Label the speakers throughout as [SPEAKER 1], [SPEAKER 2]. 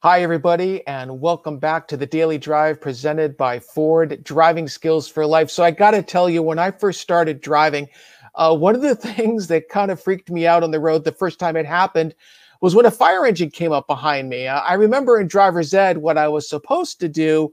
[SPEAKER 1] Hi, everybody, and welcome back to the Daily Drive presented by Ford Driving Skills for Life. So, I got to tell you, when I first started driving, uh, one of the things that kind of freaked me out on the road the first time it happened was when a fire engine came up behind me. Uh, I remember in driver's ed what I was supposed to do,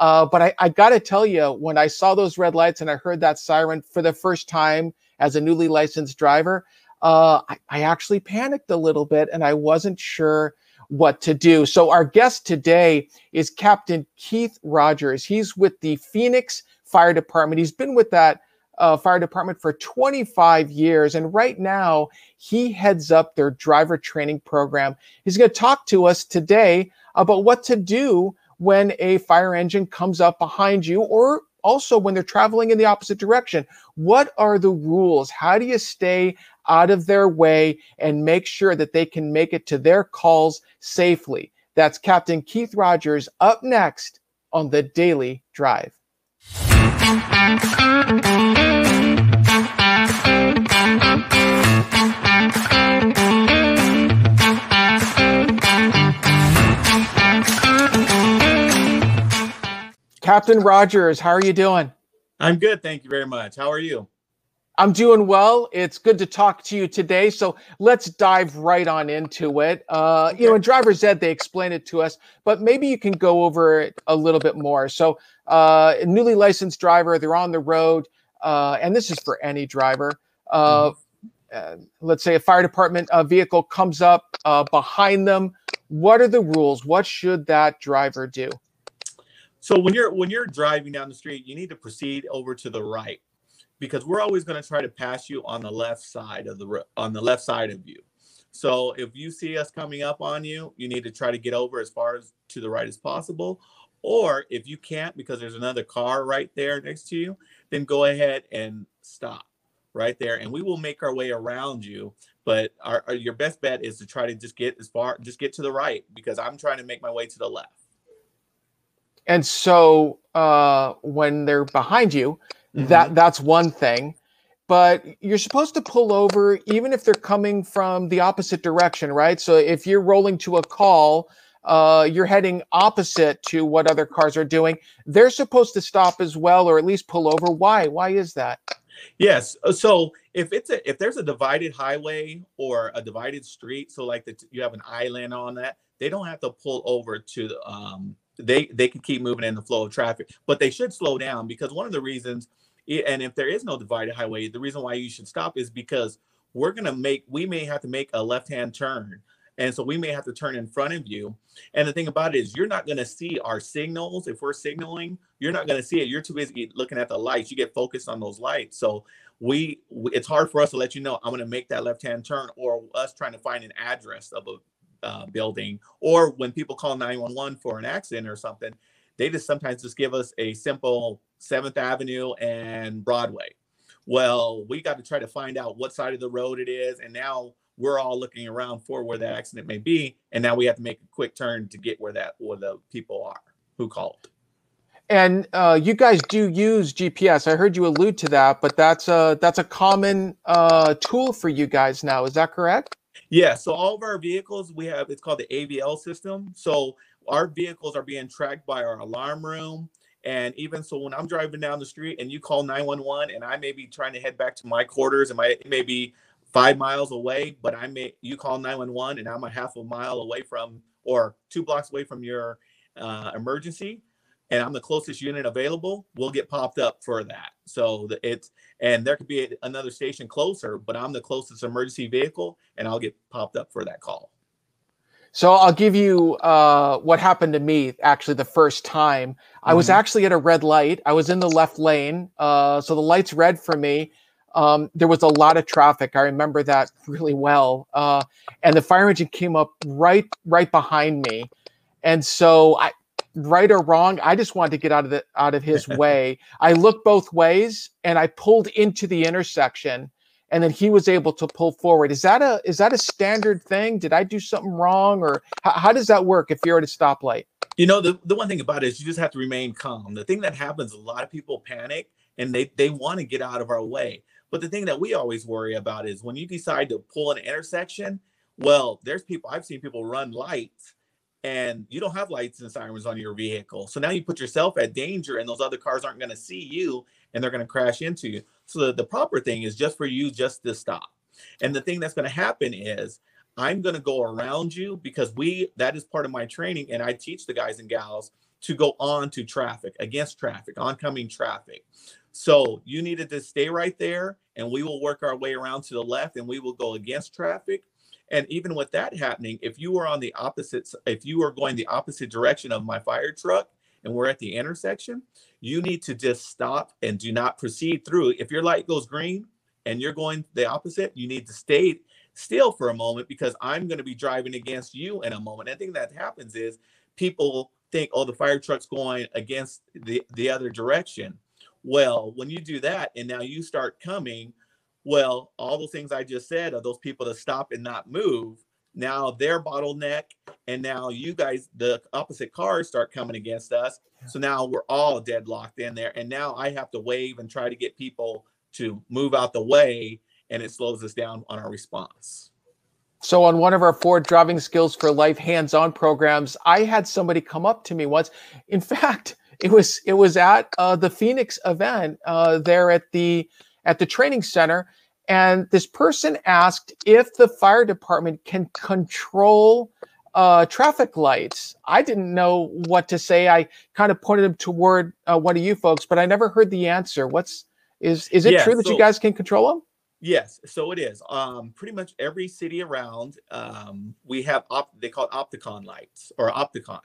[SPEAKER 1] uh, but I, I got to tell you, when I saw those red lights and I heard that siren for the first time as a newly licensed driver, uh, I, I actually panicked a little bit and I wasn't sure what to do. So, our guest today is Captain Keith Rogers. He's with the Phoenix Fire Department. He's been with that uh, fire department for 25 years. And right now, he heads up their driver training program. He's going to talk to us today about what to do when a fire engine comes up behind you or also when they're traveling in the opposite direction. What are the rules? How do you stay out of their way and make sure that they can make it to their calls safely? That's Captain Keith Rogers up next on the Daily Drive. Captain Rogers, how are you doing?
[SPEAKER 2] I'm good. Thank you very much. How are you?
[SPEAKER 1] I'm doing well. It's good to talk to you today. So let's dive right on into it. Uh. You know, in driver's ed, they explain it to us, but maybe you can go over it a little bit more. So, uh, a newly licensed driver, they're on the road, uh, and this is for any driver. Uh, mm-hmm. uh, let's say a fire department vehicle comes up uh, behind them. What are the rules? What should that driver do?
[SPEAKER 2] So when you're when you're driving down the street, you need to proceed over to the right because we're always going to try to pass you on the left side of the on the left side of you. So if you see us coming up on you, you need to try to get over as far as to the right as possible. Or if you can't because there's another car right there next to you, then go ahead and stop right there and we will make our way around you. But our, our, your best bet is to try to just get as far just get to the right because I'm trying to make my way to the left.
[SPEAKER 1] And so uh, when they're behind you, Mm-hmm. That that's one thing. But you're supposed to pull over even if they're coming from the opposite direction, right? So if you're rolling to a call, uh, you're heading opposite to what other cars are doing. They're supposed to stop as well, or at least pull over. Why? Why is that?
[SPEAKER 2] Yes. Uh, so if it's a if there's a divided highway or a divided street, so like the, you have an island on that, they don't have to pull over to um they they can keep moving in the flow of traffic, but they should slow down because one of the reasons eh, and if there is no divided highway, the reason why you should stop is because we're going to make, we may have to make a left hand turn. And so we may have to turn in front of you. And the thing about it is, you're not going to see our signals. If we're signaling, you're not going to see it. You're too busy looking at the lights. You get focused on those lights. So we, it's hard for us to let you know, I'm going to make that left hand turn or us trying to find an address of a uh, building. Or when people call 911 for an accident or something, they just sometimes just give us a simple Seventh Avenue and Broadway. Well, we got to try to find out what side of the road it is, and now we're all looking around for where that accident may be, and now we have to make a quick turn to get where that where the people are who called.
[SPEAKER 1] And uh, you guys do use GPS. I heard you allude to that, but that's a that's a common uh, tool for you guys now. Is that correct?
[SPEAKER 2] Yeah. So all of our vehicles we have it's called the AVL system. So our vehicles are being tracked by our alarm room. And even so, when I'm driving down the street and you call 911 and I may be trying to head back to my quarters and my it may be five miles away, but I may you call 911 and I'm a half a mile away from or two blocks away from your uh, emergency and I'm the closest unit available, we'll get popped up for that. So it's and there could be another station closer, but I'm the closest emergency vehicle and I'll get popped up for that call.
[SPEAKER 1] So I'll give you uh, what happened to me actually the first time. Mm-hmm. I was mm-hmm. actually at a red light. I was in the left lane. Uh, so the light's red for me. Um, there was a lot of traffic. I remember that really well. Uh, and the fire engine came up right right behind me. And so I right or wrong, I just wanted to get out of the out of his way. I looked both ways and I pulled into the intersection and then he was able to pull forward. Is that a is that a standard thing? Did I do something wrong, or how, how does that work if you're at a stoplight?
[SPEAKER 2] You know, the, the one thing about it is you just have to remain calm. The thing that happens, a lot of people panic and they they want to get out of our way. But the thing that we always worry about is when you decide to pull an intersection, well, there's people I've seen people run lights and you don't have lights and sirens on your vehicle. So now you put yourself at danger and those other cars aren't going to see you and they're going to crash into you. So the, the proper thing is just for you just to stop. And the thing that's going to happen is I'm going to go around you because we that is part of my training and I teach the guys and gals to go on to traffic, against traffic, oncoming traffic. So you needed to stay right there and we will work our way around to the left and we will go against traffic. And even with that happening, if you are on the opposite, if you are going the opposite direction of my fire truck and we're at the intersection, you need to just stop and do not proceed through. If your light goes green and you're going the opposite, you need to stay still for a moment because I'm going to be driving against you in a moment. And think that happens is people think, oh, the fire truck's going against the, the other direction. Well, when you do that and now you start coming, well, all those things I just said are those people to stop and not move. Now they're bottleneck, and now you guys, the opposite cars, start coming against us. So now we're all deadlocked in there, and now I have to wave and try to get people to move out the way, and it slows us down on our response.
[SPEAKER 1] So on one of our Ford Driving Skills for Life hands-on programs, I had somebody come up to me once. In fact, it was it was at uh, the Phoenix event uh, there at the at the training center, and this person asked if the fire department can control uh, traffic lights. I didn't know what to say. I kind of pointed him toward uh, one of you folks, but I never heard the answer. What's is is it yeah, true that so, you guys can control them?
[SPEAKER 2] Yes, so it is. Um, pretty much every city around, um, we have op- they call it Opticom lights or Opticom.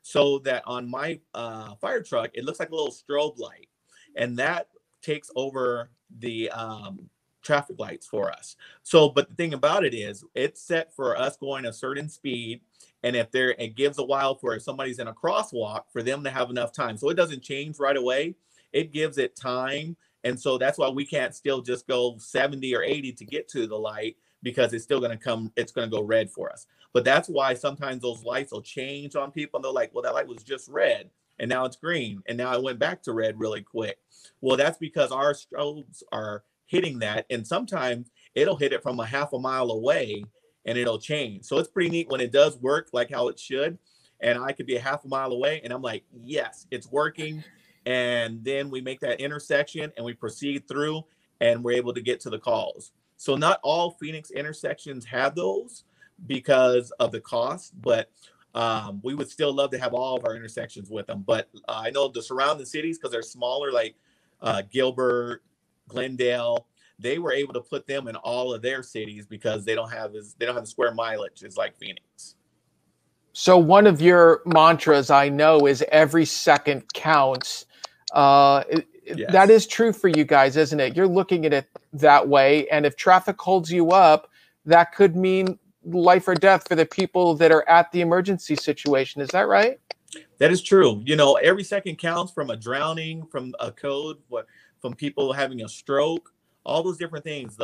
[SPEAKER 2] So that on my uh, fire truck, it looks like a little strobe light, and that takes over the um, traffic lights for us. So, but the thing about it is, it's set for us going a certain speed, and if there, it gives a while for if somebody's in a crosswalk for them to have enough time. So it doesn't change right away. It gives it time and so that's why we can't still just go 70 or 80 to get to the light because it's still going to come, it's going to go red for us. But that's why sometimes those lights will change on people. And they're like, well, that light was just red and now it's green. And now it went back to red really quick. Well, that's because our strobes are hitting that. And sometimes it'll hit it from a half a mile away and it'll change. So it's pretty neat when it does work like how it should. And I could be a half a mile away and I'm like, yes, it's working and then we make that intersection and we proceed through and we're able to get to the calls. So not all Phoenix intersections have those because of the cost, but um, we would still love to have all of our intersections with them. But uh, I know the surrounding cities, because they're smaller, like uh, Gilbert, Glendale, they were able to put them in all of their cities because they don't have as they don't have the square mileage as like Phoenix.
[SPEAKER 1] So one of your mantras I know is every second counts. Uh, yes. That is true for you guys, isn't it? You're looking at it that way. And if traffic holds you up, that could mean life or death for the people that are at the emergency situation. Is that right?
[SPEAKER 2] That is true. You know, every second counts from a drowning, from a code, from people having a stroke, all those different things.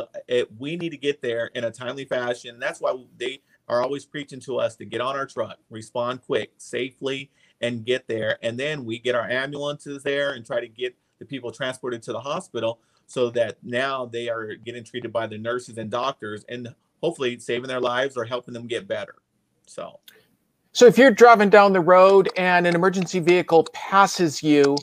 [SPEAKER 2] We need to get there in a timely fashion. That's why they are always preaching to us to get on our truck, respond quick, safely, and get there. And then we get our ambulances there and try to get the people transported to the hospital so that now they are getting treated by the nurses and doctors and hopefully saving their lives or helping them get better. So,
[SPEAKER 1] so if you're driving down the road and an emergency vehicle passes you,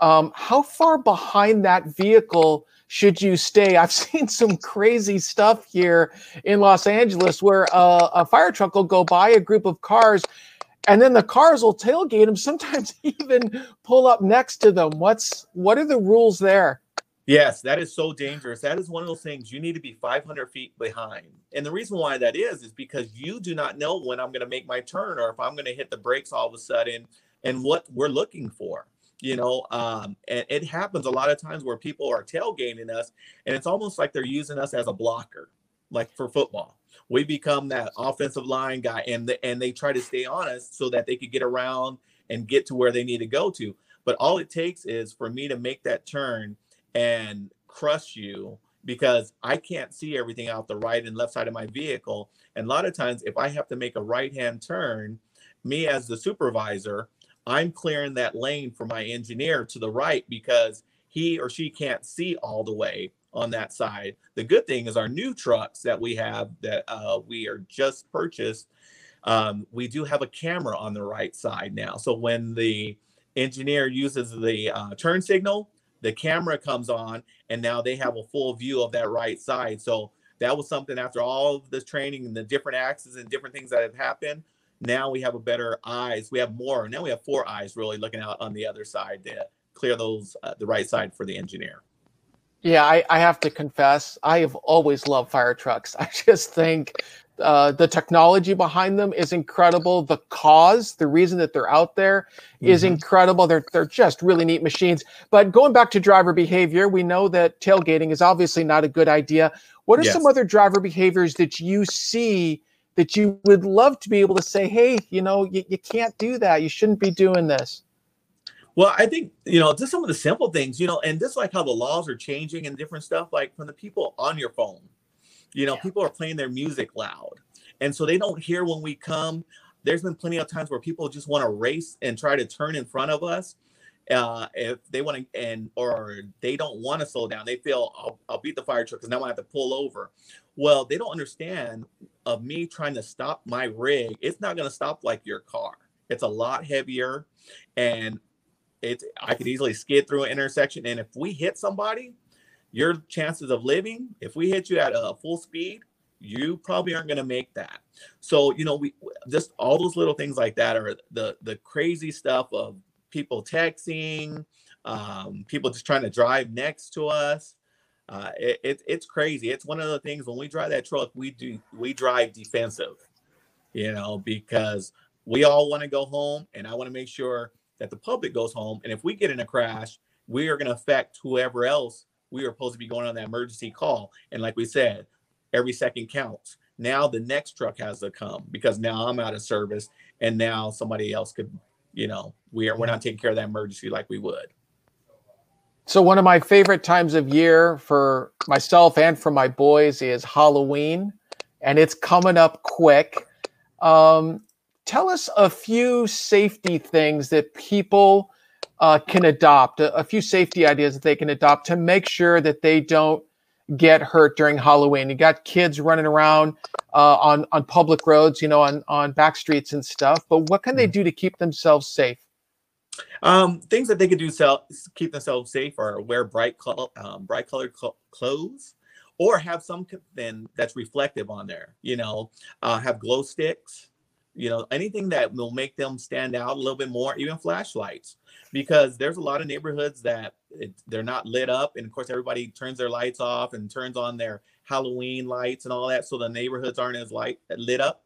[SPEAKER 1] um, how far behind that vehicle should you stay? I've seen some crazy stuff here in Los Angeles where a fire truck will go by a group of cars and then the cars will tailgate them sometimes even pull up next to them what's what are the rules there
[SPEAKER 2] yes that is so dangerous. That is one of those things you need to be 500 feet behind. And the reason why that is is because you do not know when i'm going to make my turn or if i'm going to hit the brakes all of a sudden and what we're looking for you know um, and it happens a lot of times where people are tailgating us and it's almost like they're using us as a blocker like for football. We become that offensive line guy and the, and they try to stay honest so that they could get around and get to where they need to go to. But all it takes is for me to make that turn and crush you because I can't see everything out the right and left side of my vehicle. And a lot of times, if I have to make a right hand turn, me as the supervisor, I'm clearing that lane for my engineer to the right because he or she can't see all the way on that side. The good thing is our new trucks that we have that uh, we are just purchased. Um, we do have a camera on the right side now. So when the engineer uses the uh, turn signal, the camera comes on, and now they have a full view of that right side. So that was something after all of this training and the different axes and different things that have happened. Now we have a better eyes. We have more. Now we have four eyes really looking out on the other side to clear those uh, the right side for the engineer.
[SPEAKER 1] Yeah, I, I have to confess, I have always loved fire trucks. I just think uh, the technology behind them is incredible. The cause, the reason that they're out there, is mm-hmm. incredible. They're they're just really neat machines. But going back to driver behavior, we know that tailgating is obviously not a good idea. What are yes. some other driver behaviors that you see that you would love to be able to say, hey, you know, you, you can't do that. You shouldn't be doing this.
[SPEAKER 2] Well, I think you know just some of the simple things, you know, and just like how the laws are changing and different stuff, like from the people on your phone you know, yeah. people are playing their music loud. And so they don't hear when we come. There's been plenty of times where people just want to race and try to turn in front of us. Uh, if they want to, and or they don't want to slow down, they feel I'll, I'll beat the fire truck because now I have to pull over. Well, they don't understand of me trying to stop my rig. It's not going to stop like your car. It's a lot heavier, and it's I could easily skid through an intersection. And if we hit somebody, your chances of living, if we hit you at a full speed, you probably aren't going to make that. So, you know, we just all those little things like that are the the crazy stuff of people texting, um, people just trying to drive next to us. Uh, it, it, it's crazy. It's one of the things when we drive that truck, we do we drive defensive, you know, because we all want to go home, and I want to make sure that the public goes home. And if we get in a crash, we are going to affect whoever else we were supposed to be going on that emergency call. And like we said, every second counts. Now the next truck has to come because now I'm out of service and now somebody else could, you know, we are we're not taking care of that emergency like we would.
[SPEAKER 1] So one of my favorite times of year for myself and for my boys is Halloween, and it's coming up quick. Um, tell us a few safety things that people uh, can adopt, a, a, few safety ideas that they can adopt to make sure that they don't get hurt during Halloween. You got kids running around uh, on on public roads, you know, on on back streets and stuff. But what can they mm. do to keep themselves safe?
[SPEAKER 2] Um, things that they could do to keep themselves safe are wear bright, um, bright colored cl- clothes, or have something that's reflective on there. You know, uh, have glow sticks you know anything that will make them stand out a little bit more even flashlights because there's a lot of neighborhoods that it, they're not lit up and of course everybody turns their lights off and turns on their halloween lights and all that so the neighborhoods aren't as light lit up.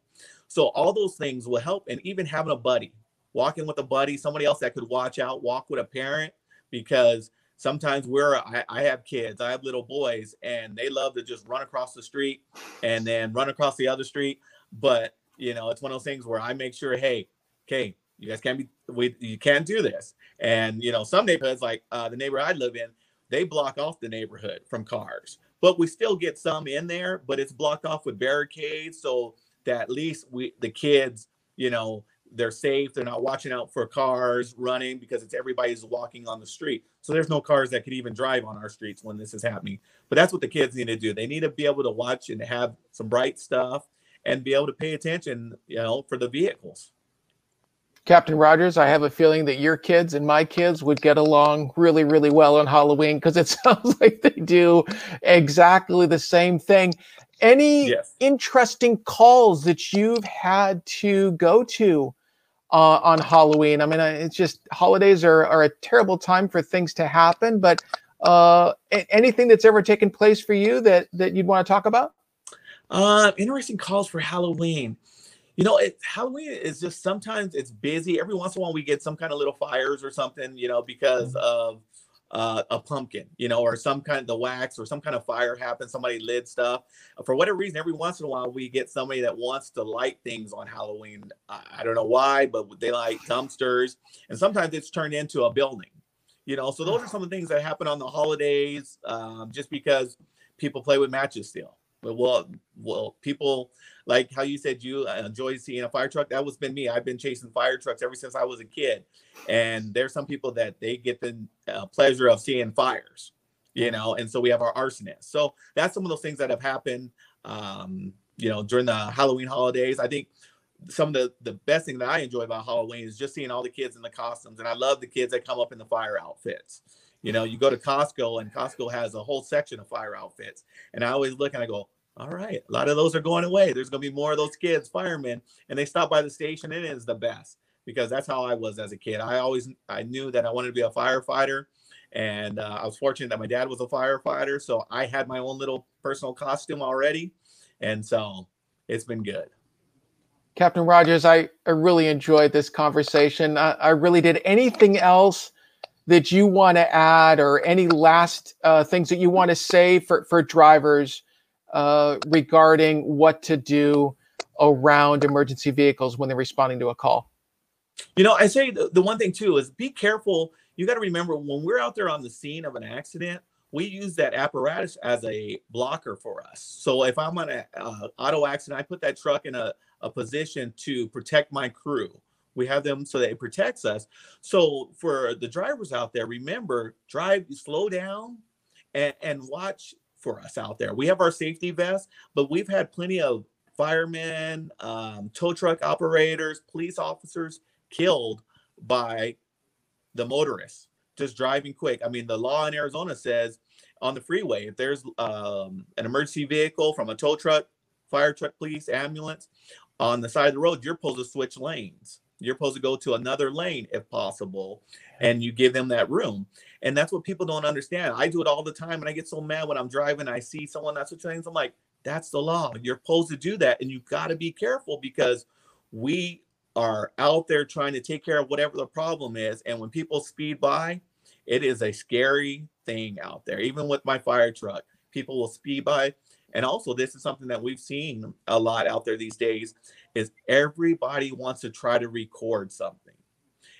[SPEAKER 2] So all those things will help and even having a buddy walking with a buddy somebody else that could watch out walk with a parent because sometimes we're I, I, have kids i have little boys and they love to just run across the street and then run across the other street. But you know, it's one of those things where I make sure, hey, okay, you guys can't be, we, you can't do this. And you know, some neighborhoods like uh, the neighborhood I live in, they block off the neighborhood from cars, but we still get some in there, but it's blocked off with barricades so that at least we, the kids, you know, they're safe. They're not watching out for cars running because it's everybody's walking on the street. So there's no cars that could even drive on our streets when this is happening. But that's what the kids need to do. They need to be able to watch and have some bright stuff and be able to pay attention, you know, for the vehicles.
[SPEAKER 1] Captain Rogers, I have a feeling that your kids and my kids would get along really, really well on Halloween because it sounds like they do exactly the same thing. Any yes. interesting calls that you've had to go to uh, on Halloween? I mean, it's just holidays are, are a terrible time for things to happen, but uh, anything that's ever taken place for you that, that you'd want to talk about?
[SPEAKER 2] Uh, interesting calls for Halloween. You know, it, Halloween is just sometimes it's busy. Every once in a while, we get some kind of little fires or something, you know, because mm-hmm. of uh, a pumpkin, you know, or some kind of the wax or some kind of fire happens. Somebody lit stuff. For whatever reason, every once in a while, we get somebody that wants to light things on Halloween. I, I don't know why, but they light dumpsters, and sometimes it's turned into a building. You know, so those are some of the things that happen on the holidays, um, just because people play with matches still well well people like how you said you uh, enjoy seeing a fire truck that was been me i've been chasing fire trucks ever since i was a kid and there's some people that they get the uh, pleasure of seeing fires you know, and so we have our arsonist. So that's some of those things that have happened, um, you know, during the Halloween holidays. I think some of the the best thing that I enjoy about Halloween is just seeing all the kids in the costumes, and I love the kids that come up in the fire outfits. You know, you go to Costco and Costco has a whole section of fire outfits, and I always look and I go, all right, a lot of those are going away. There's going to be more of those kids, firemen, and they stop by the station. It is the best because that's how I was as a kid. I always I knew that I wanted to be a firefighter, and uh, I was fortunate that my dad was a firefighter, so I had my own little personal costume already, and so it's been good.
[SPEAKER 1] Captain Rogers, I, I really enjoyed this conversation. I, I really did. Anything else that you want to add, or any last uh, things that you want to say for for drivers uh, regarding what to do around emergency vehicles when they're responding to a call?
[SPEAKER 2] You know, I say the, the one thing too is be careful. You got to remember when we're out there on the scene of an accident, we use that apparatus as a blocker for us. So if I'm on an uh, auto accident, I put that truck in a, a position to protect my crew. We have them so that it protects us. So for the drivers out there, remember, drive, slow down, and, and watch for us out there. We have our safety vests, but we've had plenty of firemen, um, tow truck operators, police officers killed by the motorists just driving quick. I mean, the law in Arizona says on the freeway, if there's um, an emergency vehicle from a tow truck, fire truck, police, ambulance on the side of the road, you're supposed to switch lanes. You're supposed to go to another lane if possible, and you give them that room. And that's what people don't understand. I do it all the time, and I get so mad when I'm driving. I see someone that's switching lanes. I'm like, that's the law. You're supposed to do that, and you've got to be careful because we are out there trying to take care of whatever the problem is. And when people speed by, it is a scary thing out there. Even with my fire truck, people will speed by. And also, this is something that we've seen a lot out there these days: is everybody wants to try to record something.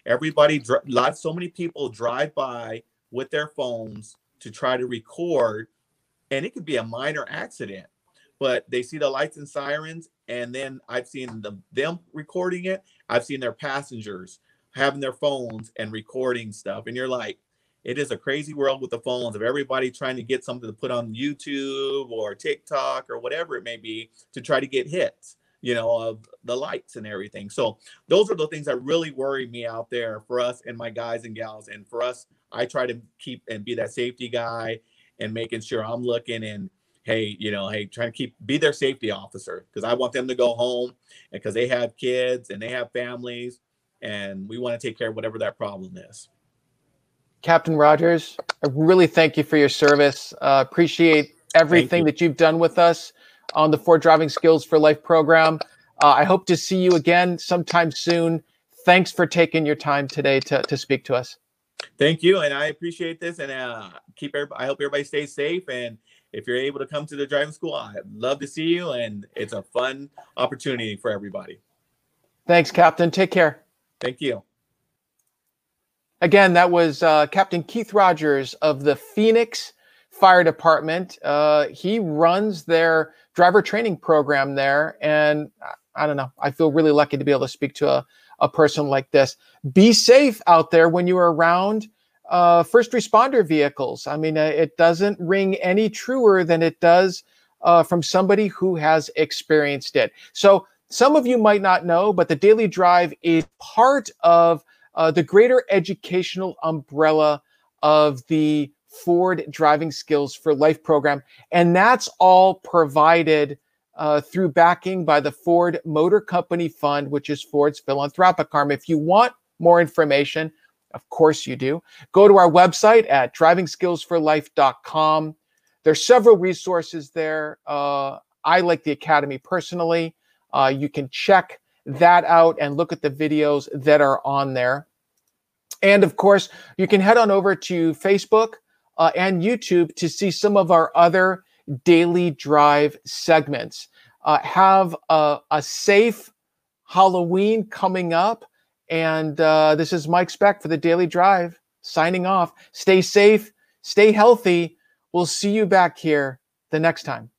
[SPEAKER 2] Everybody, lot so many people drive by with their phones to try to record, and it could be a minor accident, but they see the lights and sirens and then I've seen them them recording it. I've seen their passengers having their phones and recording stuff. And you're like, it is a crazy world with the phones of everybody trying to get something to put on YouTube or TikTok or whatever it may be to try to get hits, you know, of the lights and everything. So those are the things that really worry me out there for us and my guys and gals. And for us, I try to keep and be that safety guy and making sure I'm looking and hey, you know, hey, trying to keep be their safety officer because I want them to go home and because they have kids and they have families and we want to take care of whatever that problem is.
[SPEAKER 1] Captain Rogers, I really thank you for your service. Uh, appreciate everything you. that you've done with us on the Ford Driving Skills for Life program. Uh, I hope to see you again sometime soon. Thanks for taking your time today to, to speak to us.
[SPEAKER 2] Thank you, and I appreciate this. And uh, keep everybody. I hope everybody stays safe and if you're able to come to the driving school, I'd love to see you. And it's a fun opportunity for everybody.
[SPEAKER 1] Thanks, Captain. Take care.
[SPEAKER 2] Thank you.
[SPEAKER 1] Again, that was uh, Captain Keith Rogers of the Phoenix Fire Department. Uh, he runs their driver training program there. And I don't know, I feel really lucky to be able to speak to a, a person like this. Be safe out there when you're around uh, first responder vehicles. I mean, uh, it doesn't ring any truer than it does uh, from somebody who has experienced it. So, some of you might not know, but the Daily Drive is part of uh, the greater educational umbrella of the Ford Driving Skills for Life program. And that's all provided uh, through backing by the Ford Motor Company Fund, which is Ford's philanthropic arm. If you want more information, of course you do. Go to our website at drivingskillsforlife.com. There's several resources there. Uh, I like the Academy personally. Uh, you can check that out and look at the videos that are on there. And of course, you can head on over to Facebook uh, and YouTube to see some of our other daily drive segments. Uh, have a, a safe Halloween coming up. And uh, this is Mike Speck for the Daily Drive signing off. Stay safe, stay healthy. We'll see you back here the next time.